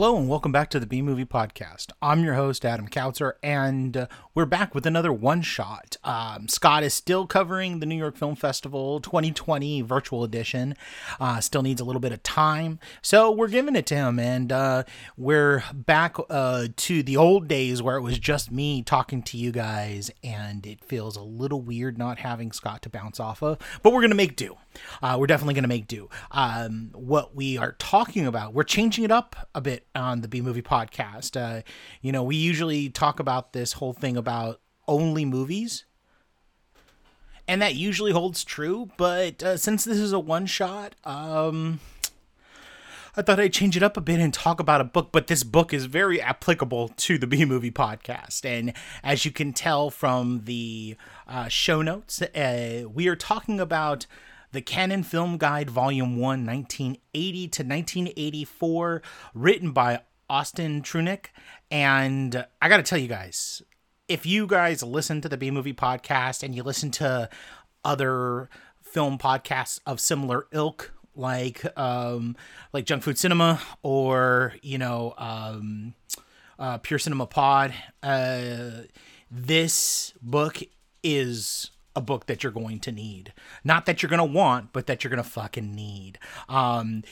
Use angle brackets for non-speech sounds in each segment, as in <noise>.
Hello and welcome back to the B Movie Podcast. I'm your host, Adam Kautzer, and uh, we're back with another one shot. Um, Scott is still covering the New York Film Festival 2020 virtual edition, uh, still needs a little bit of time, so we're giving it to him, and uh, we're back uh, to the old days where it was just me talking to you guys, and it feels a little weird not having Scott to bounce off of, but we're going to make do. Uh, we're definitely going to make do. Um, what we are talking about, we're changing it up a bit on the B Movie Podcast. Uh, you know, we usually talk about this whole thing about only movies. And that usually holds true, but uh, since this is a one shot, um, I thought I'd change it up a bit and talk about a book, but this book is very applicable to the B Movie podcast. And as you can tell from the uh, show notes, uh, we are talking about the Cannon Film Guide, Volume 1, 1980 to 1984, written by Austin Trunick. And I got to tell you guys, if you guys listen to the B Movie podcast and you listen to other film podcasts of similar ilk, like um, like Junk Food Cinema or you know um, uh, Pure Cinema Pod, uh, this book is a book that you're going to need. Not that you're going to want, but that you're going to fucking need. Um,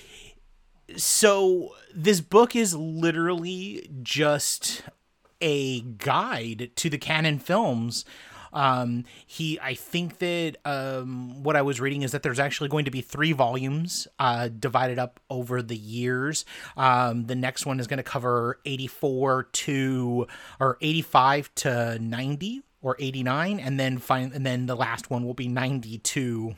so this book is literally just a guide to the cannon films. Um, he, I think that um, what I was reading is that there's actually going to be three volumes uh, divided up over the years. Um, the next one is going to cover 84 to or 85 to 90 or 89 and then find and then the last one will be 92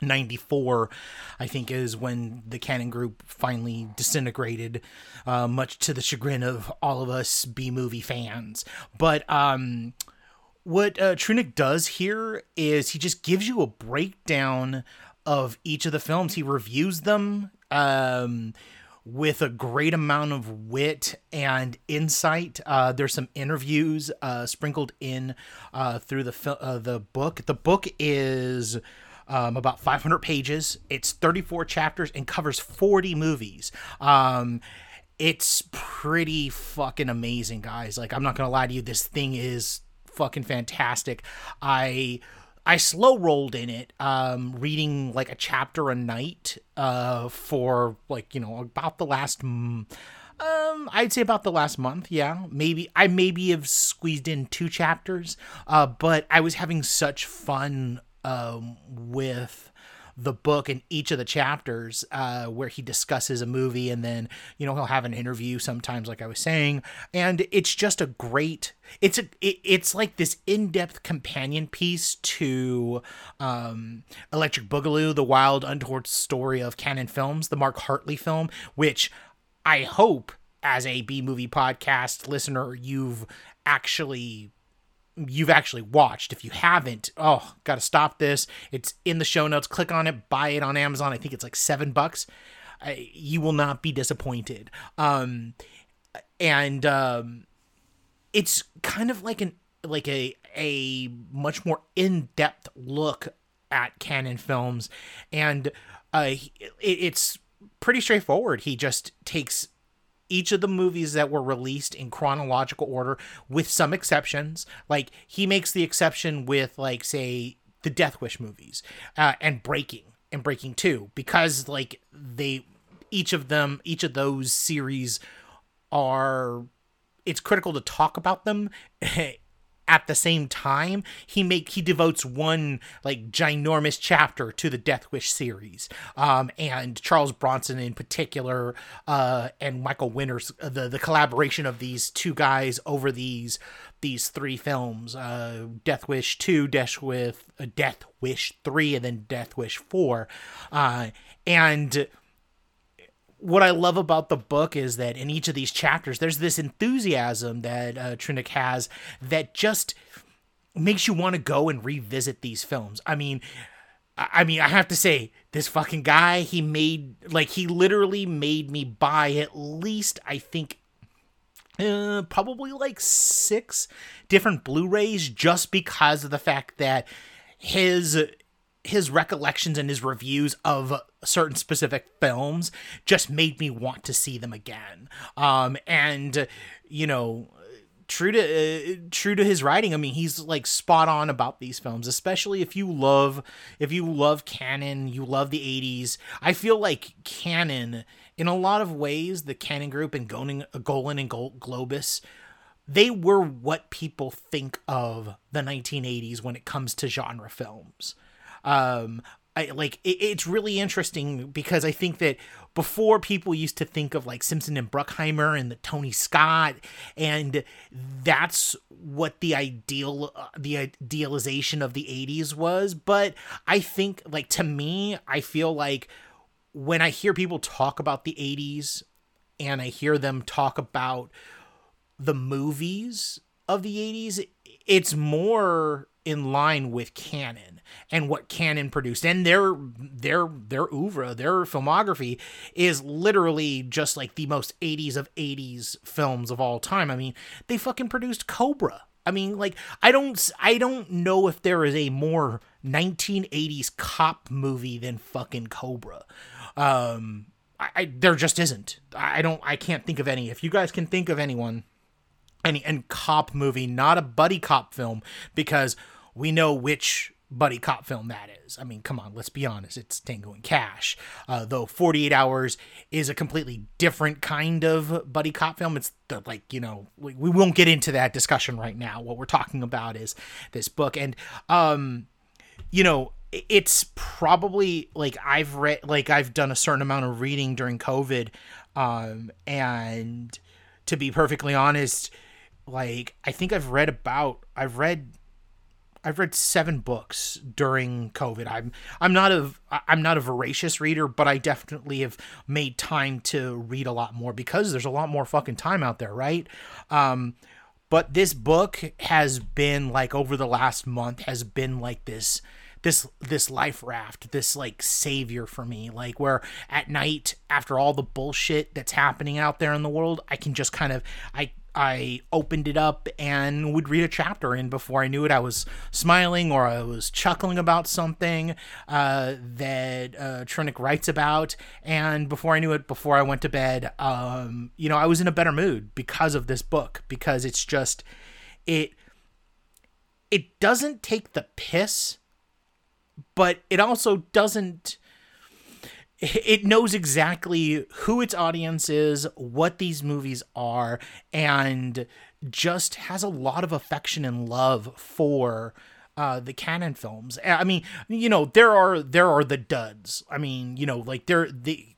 94 i think is when the cannon group finally disintegrated uh, much to the chagrin of all of us b movie fans. But um what uh, Trunick does here is he just gives you a breakdown of each of the films. He reviews them um with a great amount of wit and insight. Uh, there's some interviews uh, sprinkled in uh, through the fil- uh, the book. The book is um, about 500 pages. It's 34 chapters and covers 40 movies. Um, it's pretty fucking amazing, guys. Like I'm not gonna lie to you, this thing is fucking fantastic. I I slow rolled in it, um, reading like a chapter a night uh, for like you know about the last. um, I'd say about the last month. Yeah, maybe I maybe have squeezed in two chapters, uh, but I was having such fun um, with the book and each of the chapters uh, where he discusses a movie and then you know he'll have an interview sometimes like i was saying. And it's just a great it's a it, it's like this in-depth companion piece to um, electric boogaloo the wild untoward story of cannon films the mark hartley film which i hope as a b movie podcast listener you've actually you've actually watched. If you haven't, oh, got to stop this. It's in the show notes. Click on it, buy it on Amazon. I think it's like seven bucks. I, you will not be disappointed. Um, and um, it's kind of like an like a a much more in depth look at cannon films, and uh, it, it's pretty straightforward. He just takes each of the movies that were released in chronological order with some exceptions. Like he makes the exception with like say the death wish movies uh, and breakin' and breakin' 2 because like they each of them each of those series are it's critical to talk about them <laughs> at the same time he make he devotes one like ginormous chapter to the death wish series. Um and charles bronson in particular uh and michael winner uh, the the collaboration of these two guys over these these three films uh death wish 2 death with uh, death wish 3 and then death wish 4 uh and what I love about the book is that in each of these chapters, there's this enthusiasm that uh, Trunick has that just makes you want to go and revisit these films. I mean, I mean, I have to say, this fucking guy, he made, like, he literally made me buy at least, I think, uh, probably like six different Blu rays just because of the fact that his his recollections and his reviews of certain specific films just made me want to see them again. Um, and you know, true to uh, true to his writing, I mean, he's like spot on about these films, especially if you love if you love Cannon, you love the '80s. I feel like Cannon, in a lot of ways, the Cannon Group and Golan, Golan and Globus they were what people think of the 1980s when it comes to genre films. Um, I like it, it's really interesting because I think that before people used to think of like Simpson and Bruckheimer and the Tony Scott, and that's what the ideal, uh, the idealization of the '80s was. But I think, like to me, I feel like when I hear people talk about the '80s, and I hear them talk about the movies of the 80s, it's more in line with cannon and what cannon produced. And their their their oeuvre, their filmography is literally just like the most 80s of 80s films of all time. I mean, they fucking produced Cobra. I mean, like I don't I don't know if there is a more 1980s cop movie than fucking Cobra. Um I, I there just isn't. I don't I can't think of any. If you guys can think of anyone, any and cop movie, not a buddy cop film, because we know which buddy cop film that is. I mean, come on, let's be honest. It's Tango and Cash. Uh, though 48 Hours is a completely different kind of buddy cop film. It's the, like, you know, we, we won't get into that discussion right now. What we're talking about is this book. And, um, you know, it's probably like I've read, like I've done a certain amount of reading during COVID. Um, and to be perfectly honest, like I think I've read about I've read I've read seven books during COVID. I'm I'm not a I'm not a voracious reader, but I definitely have made time to read a lot more because there's a lot more fucking time out there, right? Um, but this book has been like over the last month has been like this this this life raft, this like savior for me, like where at night after all the bullshit that's happening out there in the world, I can just kind of I I opened it up and would read a chapter, and before I knew it, I was smiling or I was chuckling about something uh, that uh, writes about. And before I knew it, before I went to bed, um, you know, I was in a better mood because of this book because it's just it it doesn't take the piss, but it also doesn't it knows exactly who its audience is, what these movies are, and just has a lot of affection and love for uh, the cannon films. I mean, you know, there are there are the duds. I mean, you know, like there the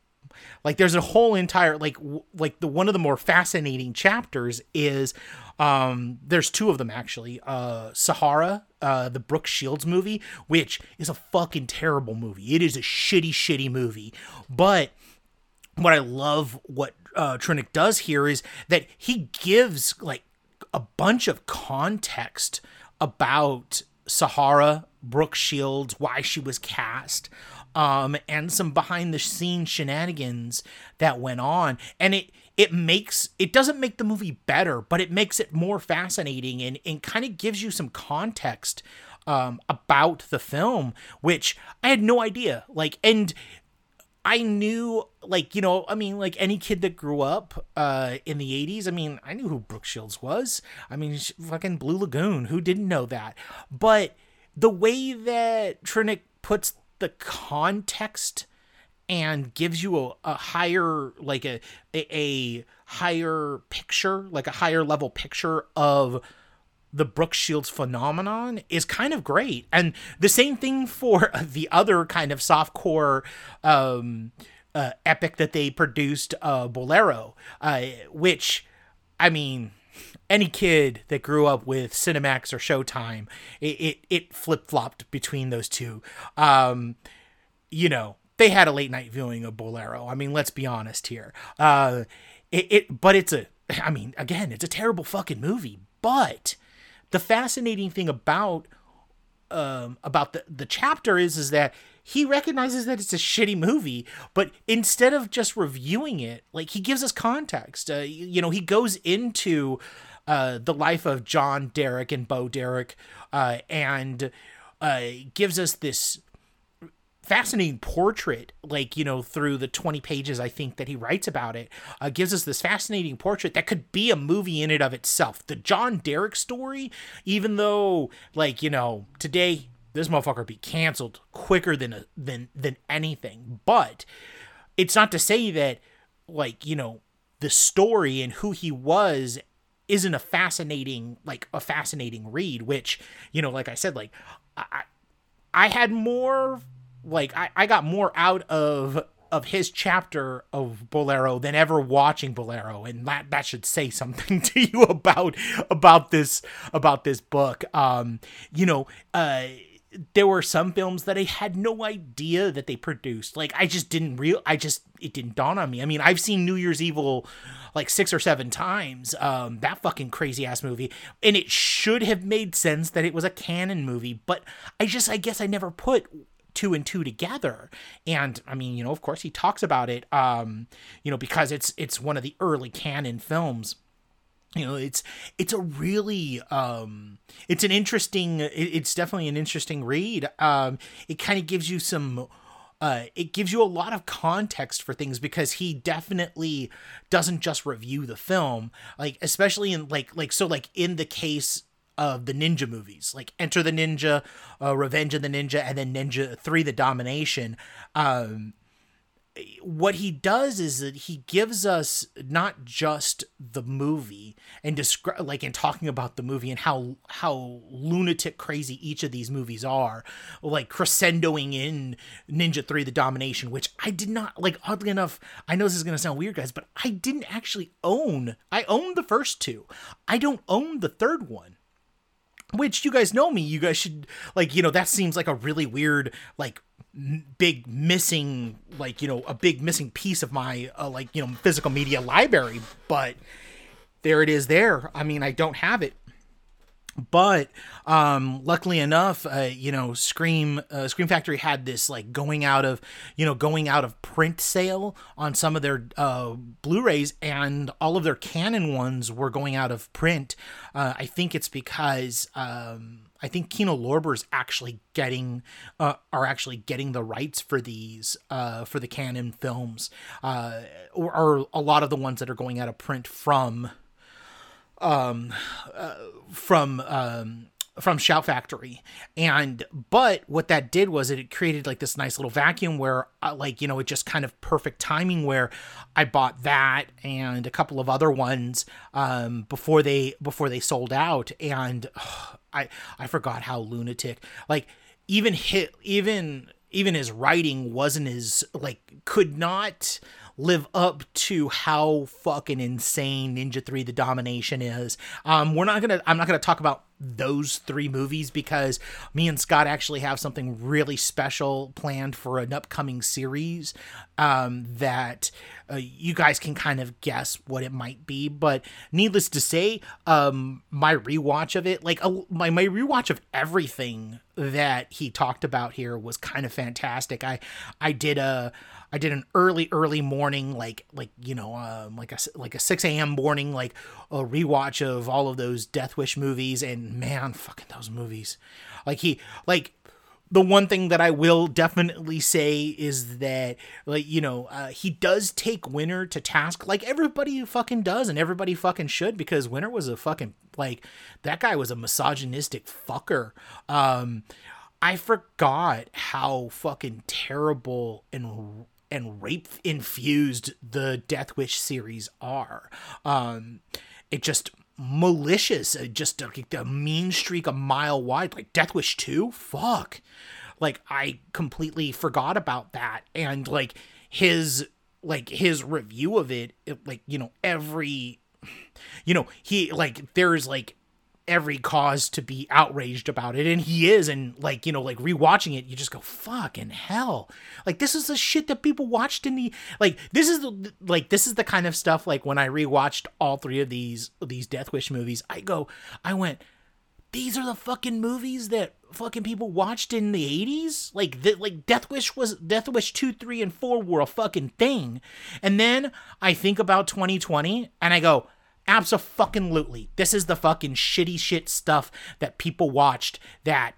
like there's a whole entire like like the one of the more fascinating chapters is um, there's two of them actually. Uh, Sahara, uh, the Brooke Shields movie, which is a fucking terrible movie. It is a shitty, shitty movie. But what I love what uh, Trunick does here is that he gives like a bunch of context about Sahara, Brooke Shields, why she was cast, um, and some behind the scenes shenanigans that went on. And it it makes it doesn't make the movie better, but it makes it more fascinating and, and kind of gives you some context um, about the film, which I had no idea. Like, and I knew, like, you know, I mean, like any kid that grew up uh, in the 80s, I mean, I knew who Brooke Shields was. I mean, fucking Blue Lagoon. Who didn't know that? But the way that Trunick puts the context and gives you a, a higher like a, a, higher picture like a higher level picture of the Brooke Shields phenomenon is kind of great. And the same thing for <laughs> the other kind of softcore um, uh, epic that they produced, uh, Bolero, uh, which, I mean, any kid that grew up with Cinemax or Showtime, it, it, it flip flopped between those two. Um, you know, they had a late night viewing of Bolero. I mean, let's be honest here. Uh, it, it, but it's a, I mean, again, it's a terrible fucking movie. But the fascinating thing about, um, about the the chapter is, is that he recognizes that it's a shitty movie, but instead of just reviewing it, like he gives us context. Uh, you know, he goes into uh, the life of John Derek and Bo Derek, uh, and uh, gives us this fascinating portrait like you know through the 20 pages i think that he writes about it uh, gives us this fascinating portrait that could be a movie in and of itself. The john derek story even though like you know today this motherfucker be canceled quicker than a, than than anything. But it's not to say that like you know the story and who he was isn't a fascinating like a fascinating read which you know like i said like i i had more like I, I got more out of of his chapter of Bolero than ever watching Bolero, and that that should say something <laughs> to you about about this about this book. Um, you know, uh, there were some films that I had no idea that they produced. Like I just didn't real I just it didn't dawn on me. I mean, I've seen New Year's Evil like six or seven times. Um, that fucking crazy ass movie, and it should have made sense that it was a cannon movie, but I just I guess I never put two and two together and i mean you know of course he talks about it um you know because it's it's one of the early cannon films you know it's it's a really um it's an interesting it's definitely an interesting read um it kind of gives you some uh, it gives you a lot of context for things because he definitely doesn't just review the film like especially in like like so like in the case of the ninja movies, like Enter the Ninja, uh, Revenge of the Ninja, and then Ninja Three: The Domination. Um, what he does is that he gives us not just the movie and describe like in talking about the movie and how how lunatic crazy each of these movies are like crescendoing in ninja 3 the domination which i did not like oddly enough i know this is going to sound weird guys but i didn't actually own i owned the first two. I don't own the third one which you guys know me. You guys should like you know that seems like a really weird like big missing like you know a big missing piece of my uh, like you know physical media library but there it is there. I mean i don't have it. But um luckily enough uh, you know scream uh, scream factory had this like going out of you know going out of print sale on some of their uh blu-rays and all of their cannon ones were going out of print. Uh, i think it's because um I think Kino Lorber's actually getting uh, are actually getting the rights for these uh, for the cannon films, uh, or, or, a lot of the ones that are going out of print from um, uh, from um, from Shout Factory. And but what that did was it created like this nice little vacuum where uh, like you know it just kind of perfect timing where I bought that and a couple of other ones um, before they before they sold out and I I forgot how lunatic like even hit even even his writing wasn't as like could not live up to how fucking insane Ninja 3 the domination is. Um we're not going to I'm not going to talk about those three movies because me and Scott actually have something really special planned for an upcoming series um, that uh, you guys can kind of guess what it might be. But needless to say, um, my rewatch of it, like uh, my my rewatch of everything that he talked about here was kind of fantastic. I I did a I did an early, early morning, like like you know, um, like a like a six a.m. morning, like a rewatch of all of those Death Wish movies, and man, fucking those movies, like he like the one thing that I will definitely say is that, like, you know, uh, he does take Winner to task, like everybody fucking does, and everybody fucking should, because Winner was a fucking, like, that guy was a misogynistic fucker. Um, I forgot how fucking terrible and and rape infused the Death Wish series are. Um, it just malicious, uh, just a, a mean streak a mile wide, like Death Wish 2. Fuck. Like I completely forgot about that, and like his like his review of it, it like you know every you know he like there's like every cause to be outraged about it and he is and like you know like rewatching it you just go fucking hell. Like this is the shit that people watched in the like this is the like this is the kind of stuff like when i rewatched all three of these these death wish movies i go i went these are the fucking movies that fucking people watched in the 80s like the, like death wish was death wish 2 3 and 4 were a fucking thing. And then i think about 2020 and i go Absolutely. This is the fucking shitty shit stuff that people watched that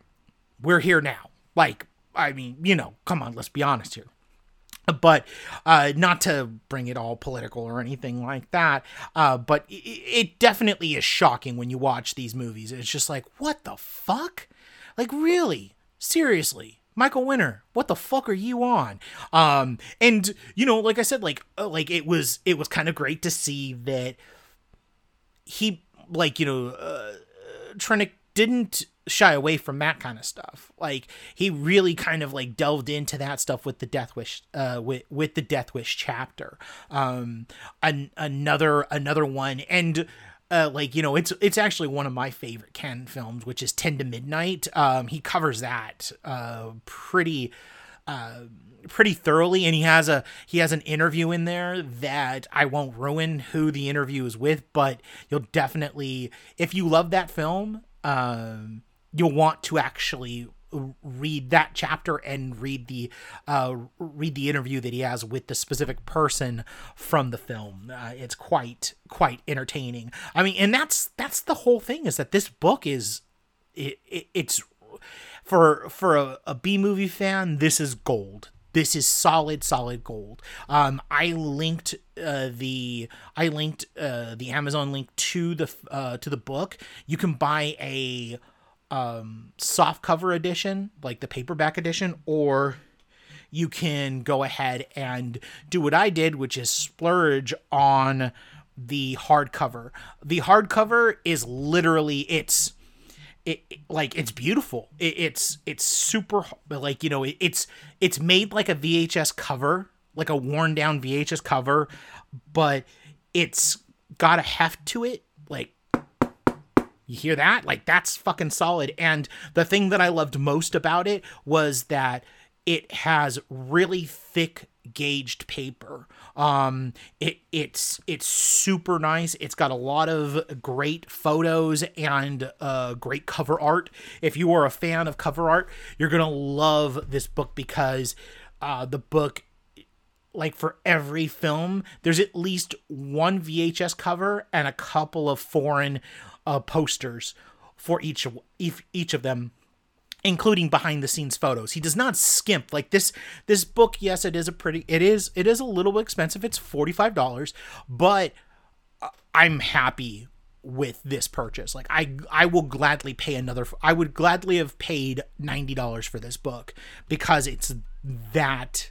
we're here now. Like, I mean, you know, come on, let's be honest here. But uh, not to bring it all political or anything like that uh, but it, it, definitely is shocking when you watch these movies. It's just like what the fuck? Like really? Seriously? Michael winner what the fuck are you on? Um and you know like i said like uh, like it was it was kind of great to see that he like you know uh, Trunick didn't shy away from that kind of stuff. Like he really kind of like delved into that stuff with the Death Wish uh with with the Death Wish chapter. Um an, another another one and uh, like you know it's it's actually one of my favorite Ken films which is 10 to midnight um he covers that uh pretty uh pretty thoroughly and he has a he has an interview in there that I won't ruin who the interview is with but you'll definitely if you love that film um you'll want to actually read that chapter and read the uh, read the interview that he has with the specific person from the film. Uh, it's quite quite entertaining. I mean, and that's that's the whole thing is that this book is it, it it's for for a, a B movie fan. This is gold. This is solid, solid gold. Um, I linked uh, the I linked uh, the Amazon link to the uh, to the book. You can buy a um, soft cover edition, like the paperback edition, or you can go ahead and do what I did, which is splurge on the hardcover. The hardcover is literally it's it, it, like it's beautiful. It, it's it's super like you know it, it's it's made like a VHS cover, like a worn down VHS cover, but it's got a heft to it like you hear that? Like that's fucking solid. And the thing that I loved most about it was that it has really thick gauged paper. Um it it's it's super nice. It's got a lot of great photos and uh great cover art. If you are a fan of cover art, you're to love this book because uh the book like for every film, there's at least one VHS cover and a couple of foreign uh, posters for each of each of them including behind the scenes photos. He does not skimp like this this book. Yes, it is a pretty it is it is a little expensive. It's $45, but I'm happy with this purchase. Like I I will gladly pay another I would gladly have paid $90 for this book because it's that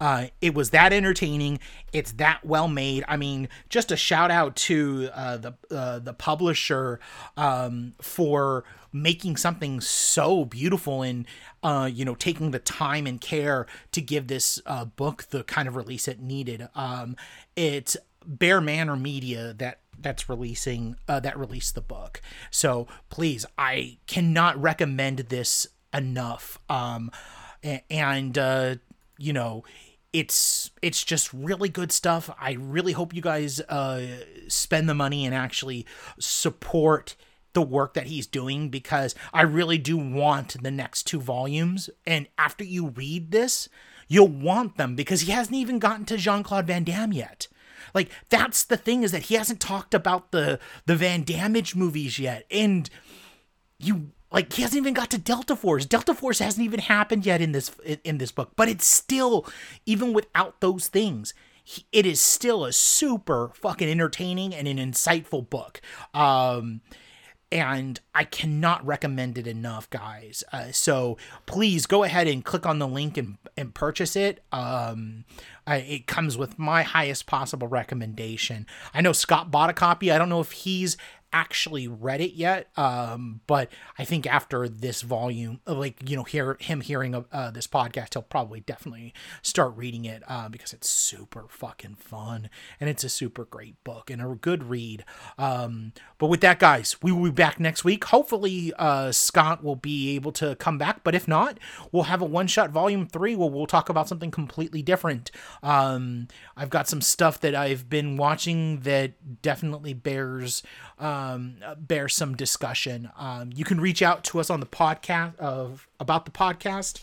uh, it was that entertaining. It's that well made. I mean, just a shout out to uh, the uh, the publisher um, for making something so beautiful and uh, you know taking the time and care to give this uh, book the kind of release it needed. Um, it's Bear Manor Media that that's releasing uh, that released the book. So please, I cannot recommend this enough. Um, and you know it's it's just really good stuff. I really hope you guys uh, spend the money and actually support the work that he's doing because I really do want the next two volumes. And after you read this, you'll want them because he hasn't even gotten to Jean Claude Van Damme yet. Like that's the thing is that he hasn't talked about the the Van Damme movies yet, and you like he hasn't even got to Delta Force. Delta Force hasn't even happened yet in this in this book, but it's still even without those things, it is still a super fucking entertaining and an insightful book. Um and I cannot recommend it enough, guys. Uh, so please go ahead and click on the link and, and purchase it. Um, I, it comes with my highest possible recommendation. I know Scott bought a copy. I don't know if he's actually read it yet um but i think after this volume like you know hear him hearing uh, this podcast he'll probably definitely start reading it uh, because it's super fucking fun and it's a super great book and a good read. Um but with that guys we will be back next week. Hopefully uh scott will be able to come back but if not we'll have a one shot volume three where we'll talk about something completely different. Um i've got some stuff that i've been watching that definitely bears um, bear some discussion. Um, you can reach out to us on the podcast of about the podcast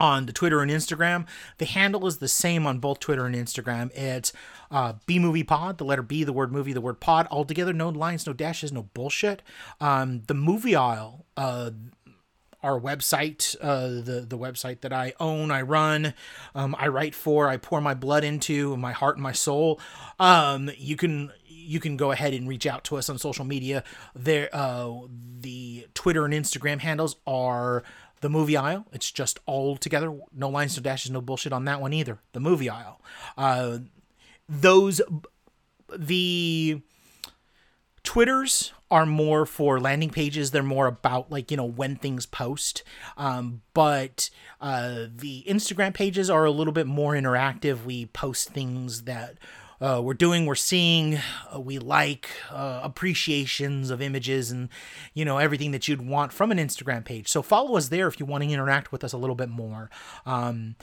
on the Twitter and Instagram. The handle is the same on both Twitter and Instagram. It's uh, B Movie Pod, the letter B, the word movie, the word pod, all together, no lines, no dashes, no bullshit. Um, the movie aisle, uh, our website, uh, the the website that I own, I run, um, I write for, I pour my blood into, my heart and my soul. Um, you can you can go ahead and reach out to us on social media. There, uh, the Twitter and Instagram handles are the movie aisle. It's just all together, no lines, no dashes, no bullshit on that one either. The movie aisle. Uh, those the Twitters are more for landing pages. They're more about like you know when things post. Um, but uh, the Instagram pages are a little bit more interactive. We post things that uh, we're doing, we're seeing, uh, we like uh, appreciations of images and you know everything that you'd want from an Instagram page. So follow us there if you want to interact with us a little bit more. Um,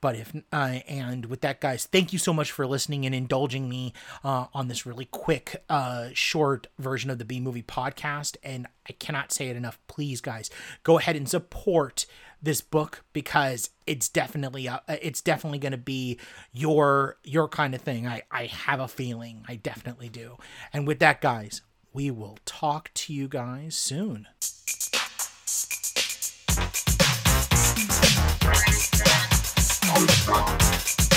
but if uh, and with that, guys, thank you so much for listening and indulging me uh, on this really quick, uh, short version of the B Movie podcast. And I cannot say it enough. Please, guys, go ahead and support this book because it's definitely uh, it's definitely going to be your your kind of thing. I I have a feeling. I definitely do. And with that, guys, we will talk to you guys soon. Outro.